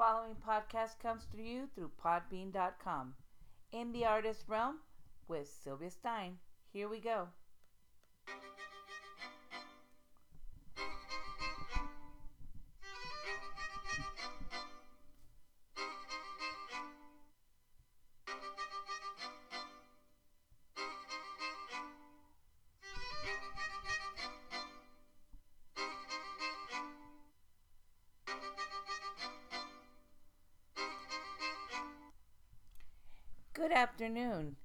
following podcast comes to you through podbean.com. In the artist realm with Sylvia Stein. Here we go. Afternoon.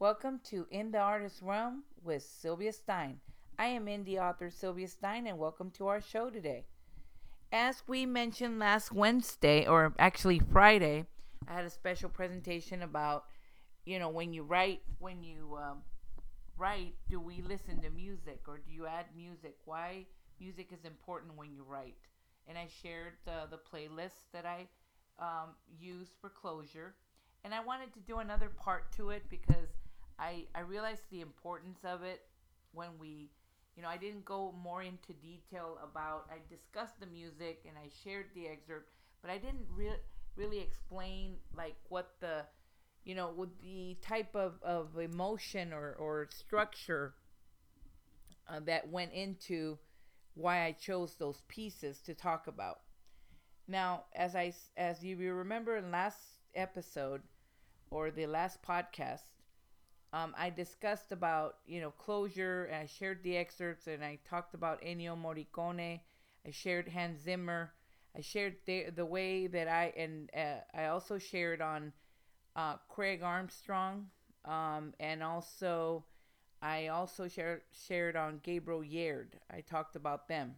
Welcome to In the Artist Realm with Sylvia Stein. I am indie author Sylvia Stein, and welcome to our show today. As we mentioned last Wednesday, or actually Friday, I had a special presentation about, you know, when you write, when you um, write, do we listen to music or do you add music? Why music is important when you write? And I shared uh, the playlist that I um, use for closure and I wanted to do another part to it because I I realized the importance of it when we you know I didn't go more into detail about I discussed the music and I shared the excerpt but I didn't re- really explain like what the you know with the type of, of emotion or, or structure uh, that went into why I chose those pieces to talk about. Now, as I as you remember in last episode, or the last podcast, um, I discussed about you know closure, and I shared the excerpts, and I talked about Ennio Morricone. I shared Hans Zimmer. I shared the the way that I and uh, I also shared on uh, Craig Armstrong, um, and also I also shared shared on Gabriel Yared. I talked about them.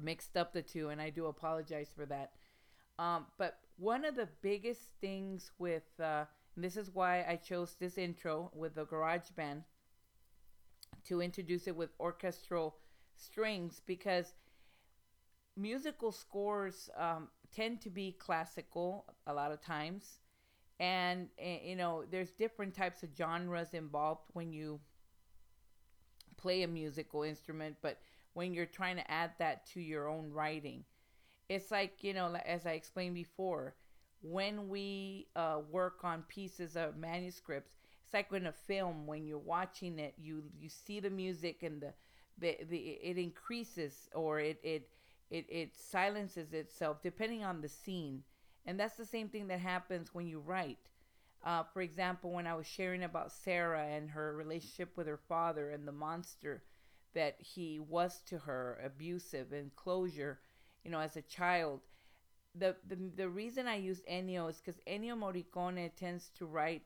Mixed up the two, and I do apologize for that. Um, but one of the biggest things with, uh, this is why I chose this intro with the garage band to introduce it with orchestral strings because musical scores um, tend to be classical a lot of times. And uh, you know there's different types of genres involved when you play a musical instrument but when you're trying to add that to your own writing it's like you know as i explained before when we uh, work on pieces of manuscripts it's like in a film when you're watching it you you see the music and the the, the it increases or it, it it it silences itself depending on the scene. And that's the same thing that happens when you write. Uh, for example when i was sharing about sarah and her relationship with her father and the monster that he was to her abusive and closure you know, as a child. The, the, the reason I use Ennio is because Ennio Morricone tends to write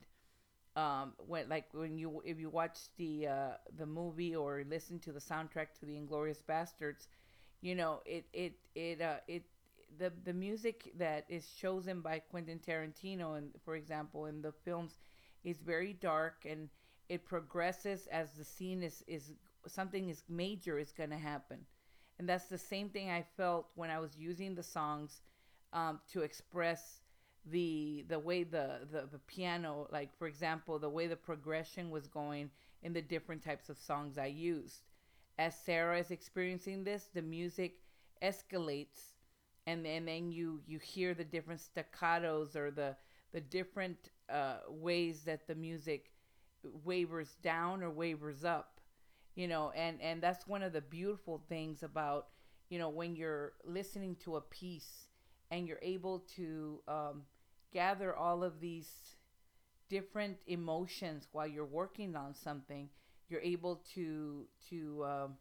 um, when like when you if you watch the uh, the movie or listen to the soundtrack to the Inglourious Basterds, you know it it it uh, it the the music that is chosen by Quentin Tarantino and for example in the films is very dark and it progresses as the scene is is something is major is going to happen and that's the same thing I felt when I was using the songs um, to express the the way the, the the piano like for example the way the progression was going in the different types of songs I used. As Sarah is experiencing this the music escalates and, and then you you hear the different staccatos or the the different uh, ways that the music wavers down or wavers up you know and and that's one of the beautiful things about you know when you're listening to a piece and you're able to um, gather all of these different emotions while you're working on something you're able to to um,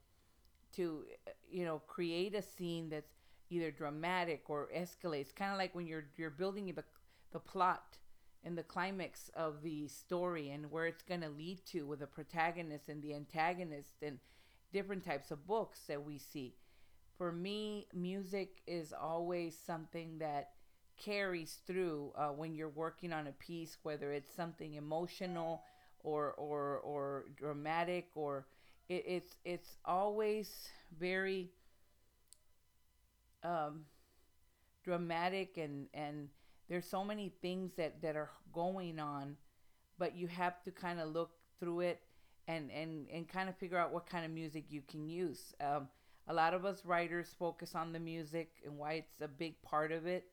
to you know create a scene that's either dramatic or escalates kind of like when you're you're building the the plot and the climax of the story and where it's going to lead to with the protagonist and the antagonist and different types of books that we see. For me, music is always something that carries through uh, when you're working on a piece, whether it's something emotional or or or dramatic or it, it's it's always very um, dramatic and and there's so many things that that are going on but you have to kind of look through it and and and kind of figure out what kind of music you can use um, a lot of us writers focus on the music and why it's a big part of it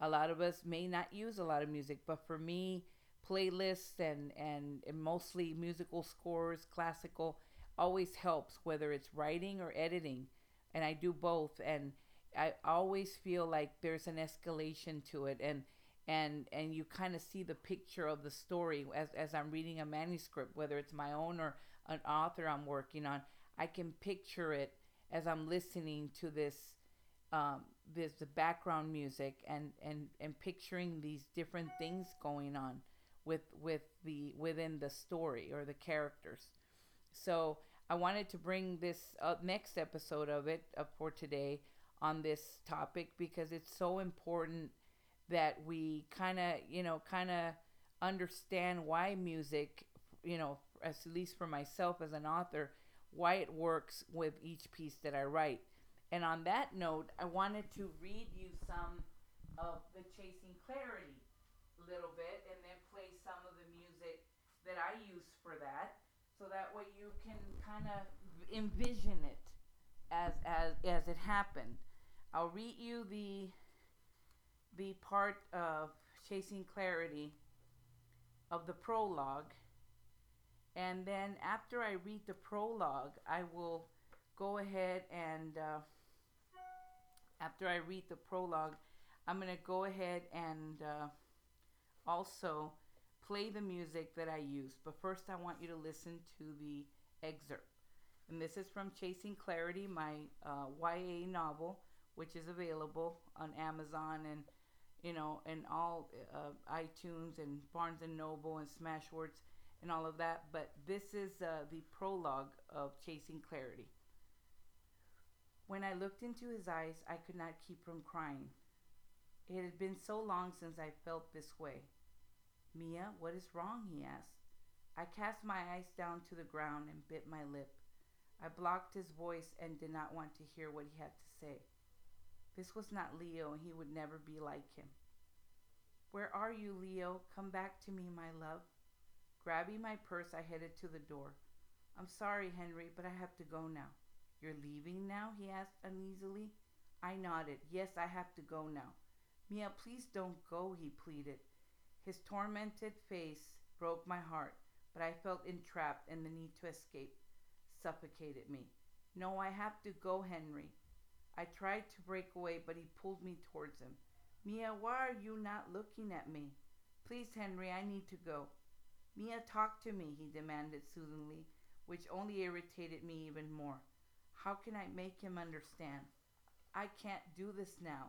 A lot of us may not use a lot of music, but for me, playlists and, and, and mostly musical scores, classical, always helps, whether it's writing or editing. And I do both. And I always feel like there's an escalation to it. And and and you kind of see the picture of the story as, as i'm reading a manuscript whether it's my own or an author i'm working on i can picture it as i'm listening to this um, this the background music and and and picturing these different things going on with with the within the story or the characters. So I wanted to bring this uh, next episode of it uh, for today on this topic because it's so important that we kind of you know kind of understand why music you know at least for myself as an author why it works with each piece that I write. And on that note, I wanted to read you some of the Chasing Clarity a little bit and then play some of the music that I use for that so that way you can kind of envision it as as as it happened. I'll read you the the part of Chasing Clarity of the prologue and then after I read the prologue, I will go ahead and uh, after I read the prologue, I'm going to go ahead and uh, also play the music that I use. But first, I want you to listen to the excerpt. And this is from Chasing Clarity, my uh, YA novel, which is available on Amazon and you know, and all uh, iTunes and Barnes and Noble and Smashwords and all of that. But this is uh, the prologue of Chasing Clarity. When I looked into his eyes, I could not keep from crying. It had been so long since I felt this way. Mia, what is wrong? he asked. I cast my eyes down to the ground and bit my lip. I blocked his voice and did not want to hear what he had to say. This was not Leo, and he would never be like him. Where are you, Leo? Come back to me, my love. Grabbing my purse, I headed to the door. I'm sorry, Henry, but I have to go now. You're leaving now? he asked uneasily. I nodded. Yes, I have to go now. Mia, please don't go, he pleaded. His tormented face broke my heart, but I felt entrapped, and the need to escape suffocated me. No, I have to go, Henry. I tried to break away, but he pulled me towards him. Mia, why are you not looking at me? Please, Henry, I need to go. Mia, talk to me, he demanded soothingly, which only irritated me even more. How can I make him understand? I can't do this now.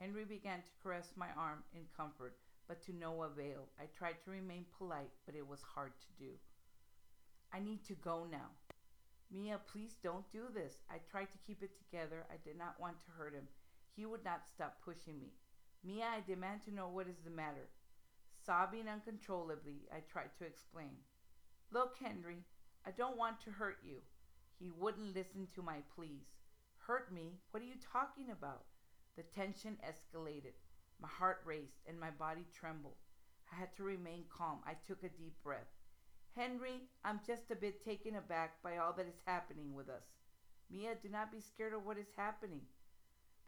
Henry began to caress my arm in comfort, but to no avail. I tried to remain polite, but it was hard to do. I need to go now. Mia, please don't do this. I tried to keep it together. I did not want to hurt him. He would not stop pushing me. Mia, I demand to know what is the matter. Sobbing uncontrollably, I tried to explain. Look, Henry, I don't want to hurt you. He wouldn't listen to my pleas. Hurt me? What are you talking about? The tension escalated. My heart raced and my body trembled. I had to remain calm. I took a deep breath. Henry, I'm just a bit taken aback by all that is happening with us. Mia, do not be scared of what is happening.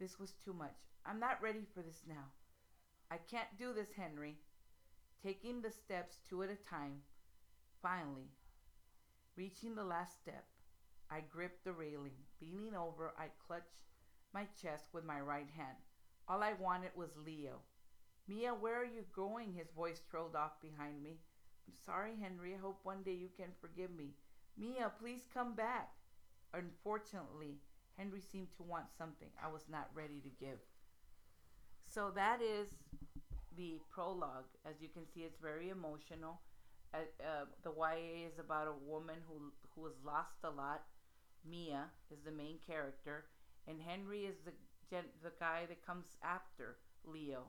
This was too much. I'm not ready for this now. I can't do this, Henry taking the steps two at a time. Finally, reaching the last step, I gripped the railing. Leaning over, I clutched my chest with my right hand. All I wanted was Leo. Mia, where are you going? His voice trailed off behind me. I'm sorry, Henry. I hope one day you can forgive me. Mia, please come back. Unfortunately, Henry seemed to want something I was not ready to give. So that is the prologue. As you can see, it's very emotional. Uh, uh, the YA is about a woman who who has lost a lot. Mia is the main character, and Henry is the the guy that comes after Leo,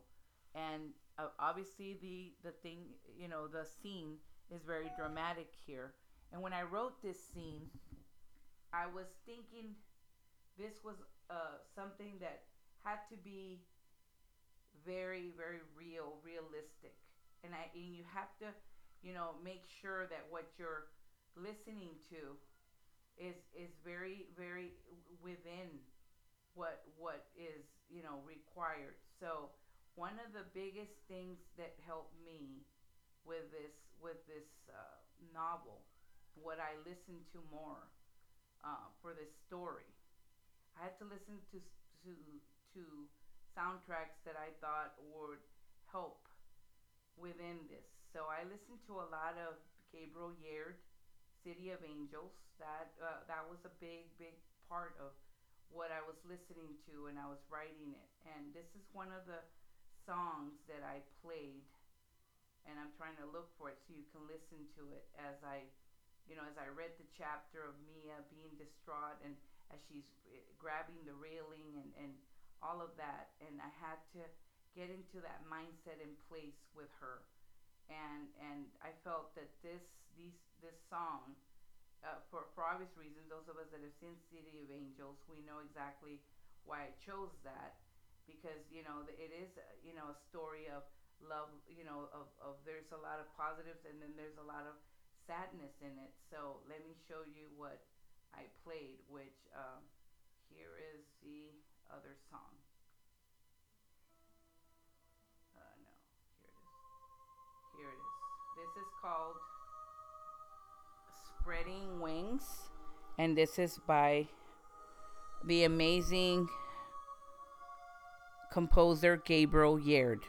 and obviously the the thing you know the scene is very dramatic here. And when I wrote this scene, I was thinking this was uh, something that had to be very very real realistic and I and you have to you know make sure that what you're listening to is is very very within what what is you know required so one of the biggest things that helped me with this with this uh, novel, what I listened to more uh, for this story, I had to listen to to to soundtracks that I thought would help within this. So I listened to a lot of Gabriel Yared, City of Angels. That uh, that was a big big part of what I was listening to and I was writing it. And this is one of the songs that I played and I'm trying to look for it so you can listen to it as I you know as I read the chapter of Mia being distraught and as she's eh, grabbing the railing and and all of that. And I had to get into that mindset in place with her. And and I felt that this these this song uh, for for obvious reasons those of us that have seen City of Angels we know exactly why I chose that because you know it is you know a story of love you know of, of there's a lot of positives and then there's a lot of sadness in it. So let me show you what I played which um, here is the other song. Uh, no here it is. Here it is. This is called spreading wings and this is by the amazing composer Gabriel Yared.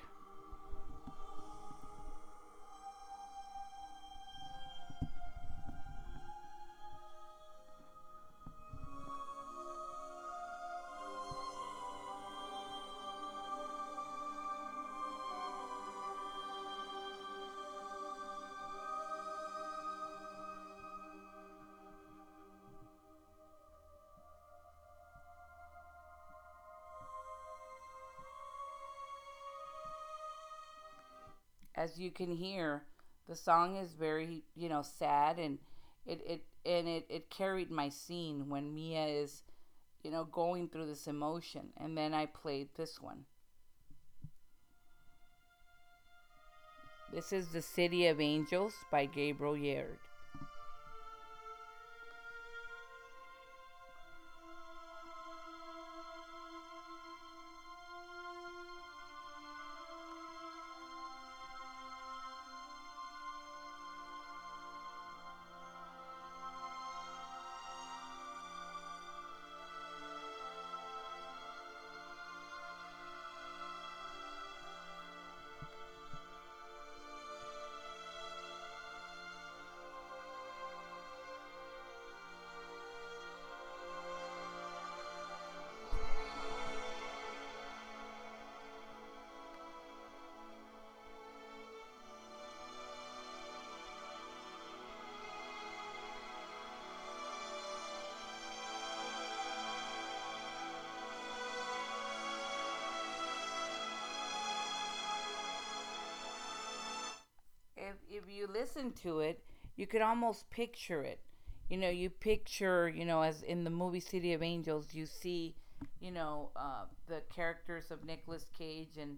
As you can hear, the song is very, you know, sad and it, it and it, it carried my scene when Mia is, you know, going through this emotion. And then I played this one. This is The City of Angels by Gabriel Yared. If you listen to it, you could almost picture it. You know, you picture, you know, as in the movie City of Angels, you see, you know, uh, the characters of Nicolas Cage and,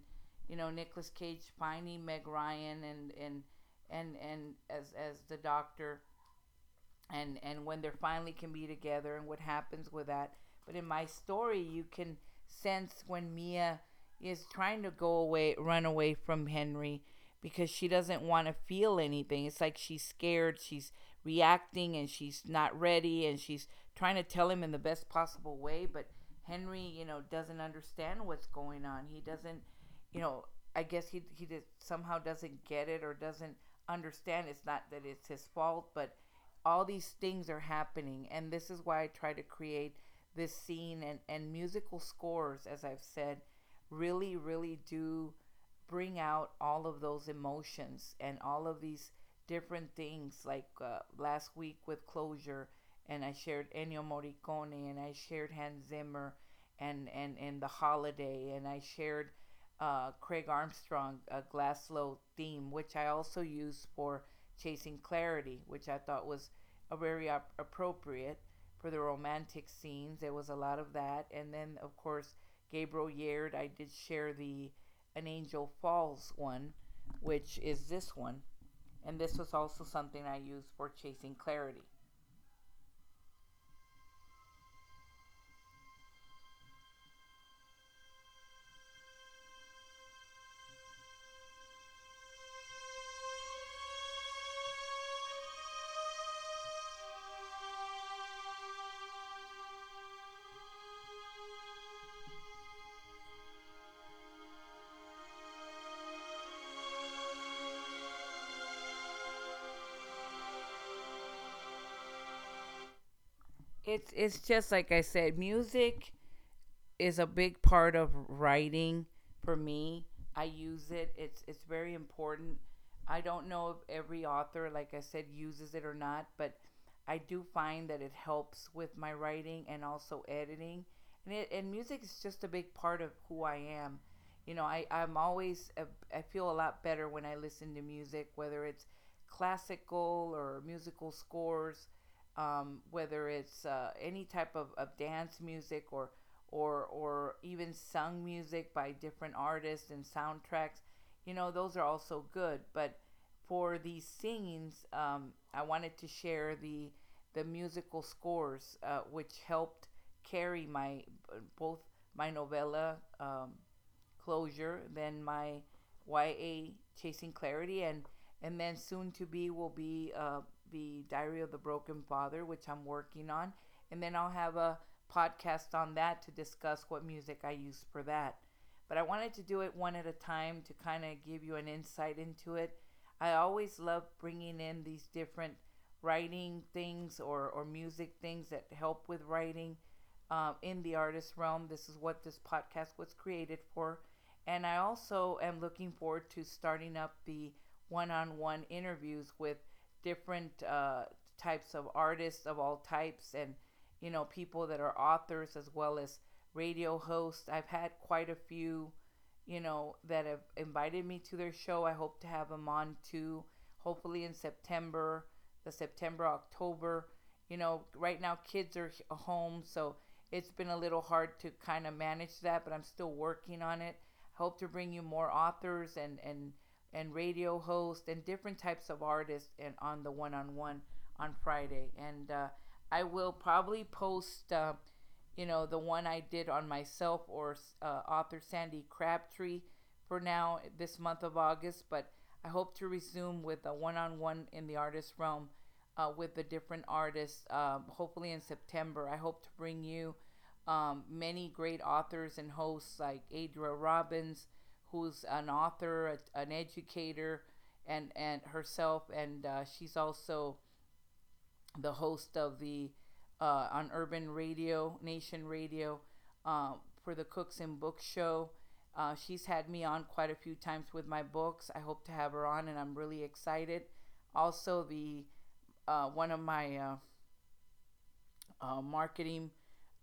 you know, Nicolas Cage finding Meg Ryan and and and and as as the doctor, and and when they finally can be together and what happens with that. But in my story, you can sense when Mia is trying to go away, run away from Henry because she doesn't want to feel anything. It's like she's scared, she's reacting, and she's not ready, and she's trying to tell him in the best possible way. But Henry, you know, doesn't understand what's going on. He doesn't, you know, I guess he he somehow doesn't get it or doesn't understand. It's not that it's his fault, but all these things are happening, and this is why I try to create this scene and and musical scores, as I've said, really really do bring out all of those emotions and all of these different things like uh, last week with closure and i shared ennio morricone and i shared hans zimmer and and and the holiday and i shared uh, craig armstrong a Glasgow theme which i also used for chasing clarity which i thought was a very op- appropriate for the romantic scenes. There was a lot of that. And then of course gabriel yared i did share the an Angel Falls one, which is this one. And this was also something I used for chasing clarity. It's it's just like I said, music is a big part of writing for me. I use it. It's it's very important. I don't know if every author, like I said, uses it or not, but I do find that it helps with my writing and also editing. And it, and music is just a big part of who I am. You know, I I'm always uh, I feel a lot better when I listen to music, whether it's classical or musical scores, um, whether it's uh, any type of, of dance music or or or even sung music by different artists and soundtracks. You know, those are also good. But for these scenes, um, I wanted to share the the musical scores, uh, which helped carry my both my novella um, closure, then my YA chasing clarity, and and then soon to be will be uh, the Diary of the Broken Father, which I'm working on, and then I'll have a podcast on that to discuss what music I use for that. But I wanted to do it one at a time to kind of give you an insight into it. I always love bringing in these different writing things or, or music things that help with writing um, in the artist realm. This is what this podcast was created for. And I also am looking forward to starting up the one on one interviews with different uh, types of artists of all types and you know, people that are authors as well as radio hosts. I've had quite a few, you know, that have invited me to their show. I hope to have them on too, hopefully in September, the September, October. You know, right now kids are home, so it's been a little hard to kind of manage that, but I'm still working on it. Hope to bring you more authors and, and, and radio hosts and different types of artists and on the one on Friday. And, uh, I will probably post, uh, you know, the one I did on myself or uh, author Sandy Crabtree for now this month of August. But I hope to resume with a one on one in the artist realm uh, with the different artists, um, hopefully in September. I hope to bring you um, many great authors and hosts like Adria Robbins, who's an author, a, an educator, and, and herself, and uh, she's also the host of the uh, on Urban Radio, Nation Radio, uh, for the Cooks and Books show. Uh, she's had me on quite a few times with my books. I hope to have her on, and I'm really excited. Also, the uh, one of my uh,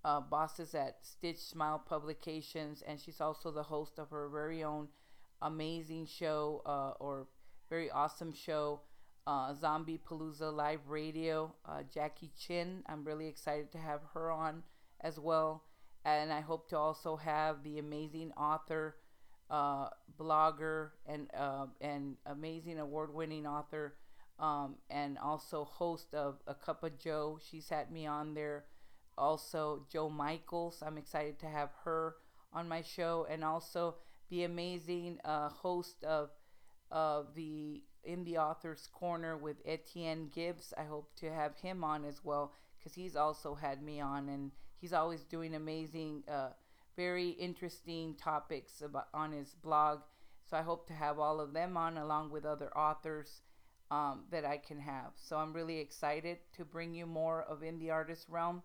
uh, bosses at Stitched Smile Publications, and she's also the host of her very own amazing show uh, or very awesome show uh, Zombie Palooza Live Radio, uh, Jackie Chin. I'm really excited to have her on as well. And I hope to also have the amazing author, uh, blogger, and, uh, and amazing award winning author, um, and also host of A Cup of Joe. She's had me on there. Also, Jo Michaels. I'm excited to have her on my show. And also the amazing uh, host of, of the in the author's corner with Etienne Gibbs. I hope to have him on as well because he's also had me on and he's always doing amazing, uh, very interesting topics about on his blog. So I hope to have all of them on along with other authors um, that I can have. So I'm really excited to bring you more of in the artist realm.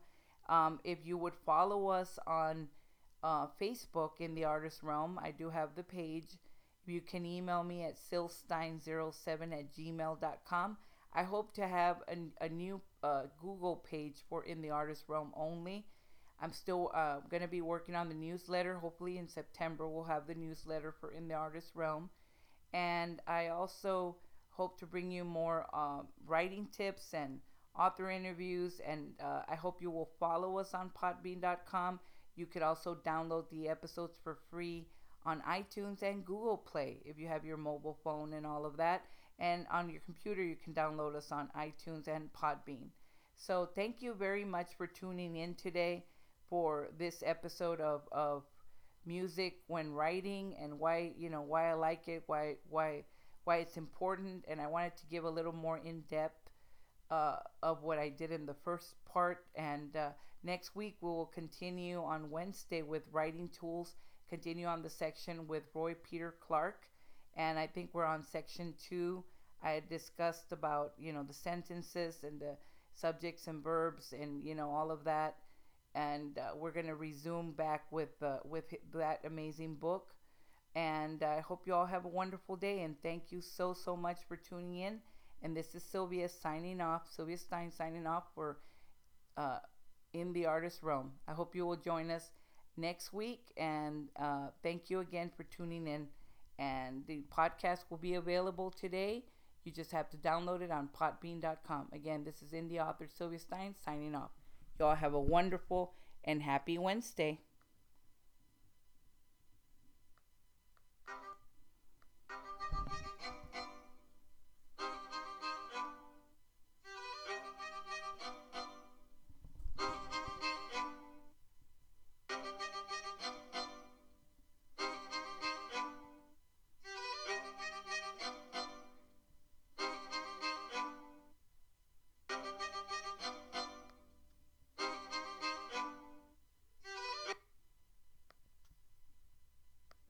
Um, if you would follow us on uh, Facebook in the artist realm, I do have the page you can email me at silstein07 at gmail.com. I hope to have a, a new uh, Google page for In the Artist Realm only. I'm still uh, going to be working on the newsletter. Hopefully, in September, we'll have the newsletter for In the Artist Realm. And I also hope to bring you more uh, writing tips and author interviews. And uh, I hope you will follow us on podbean.com. You could also download the episodes for free on iTunes and Google Play if you have your mobile phone and all of that. And on your computer, you can download us on iTunes and Podbean. So thank you very much for tuning in today for this episode of, of music when writing and why you know why I like it, why why why it's important, and I wanted to give a little more in depth uh, of what I did in the first part. And uh, next week we will continue on Wednesday with writing tools continue on the section with Roy Peter Clark, and I think we're on section two. I discussed about you know the sentences and the subjects and verbs and you know all of that. And uh, we're gonna resume back with uh, with that amazing book. And I hope you all have a wonderful day. And thank you so so much for tuning in. And this is Sylvia signing off. Sylvia Stein signing off for uh, in the artist realm. I hope you will join us next week. And uh, thank you again for tuning in. And the podcast will be available today. You just have to download it on podbean.com. Again, this is indie author Sylvia Stein signing off. Y'all have a wonderful and happy Wednesday.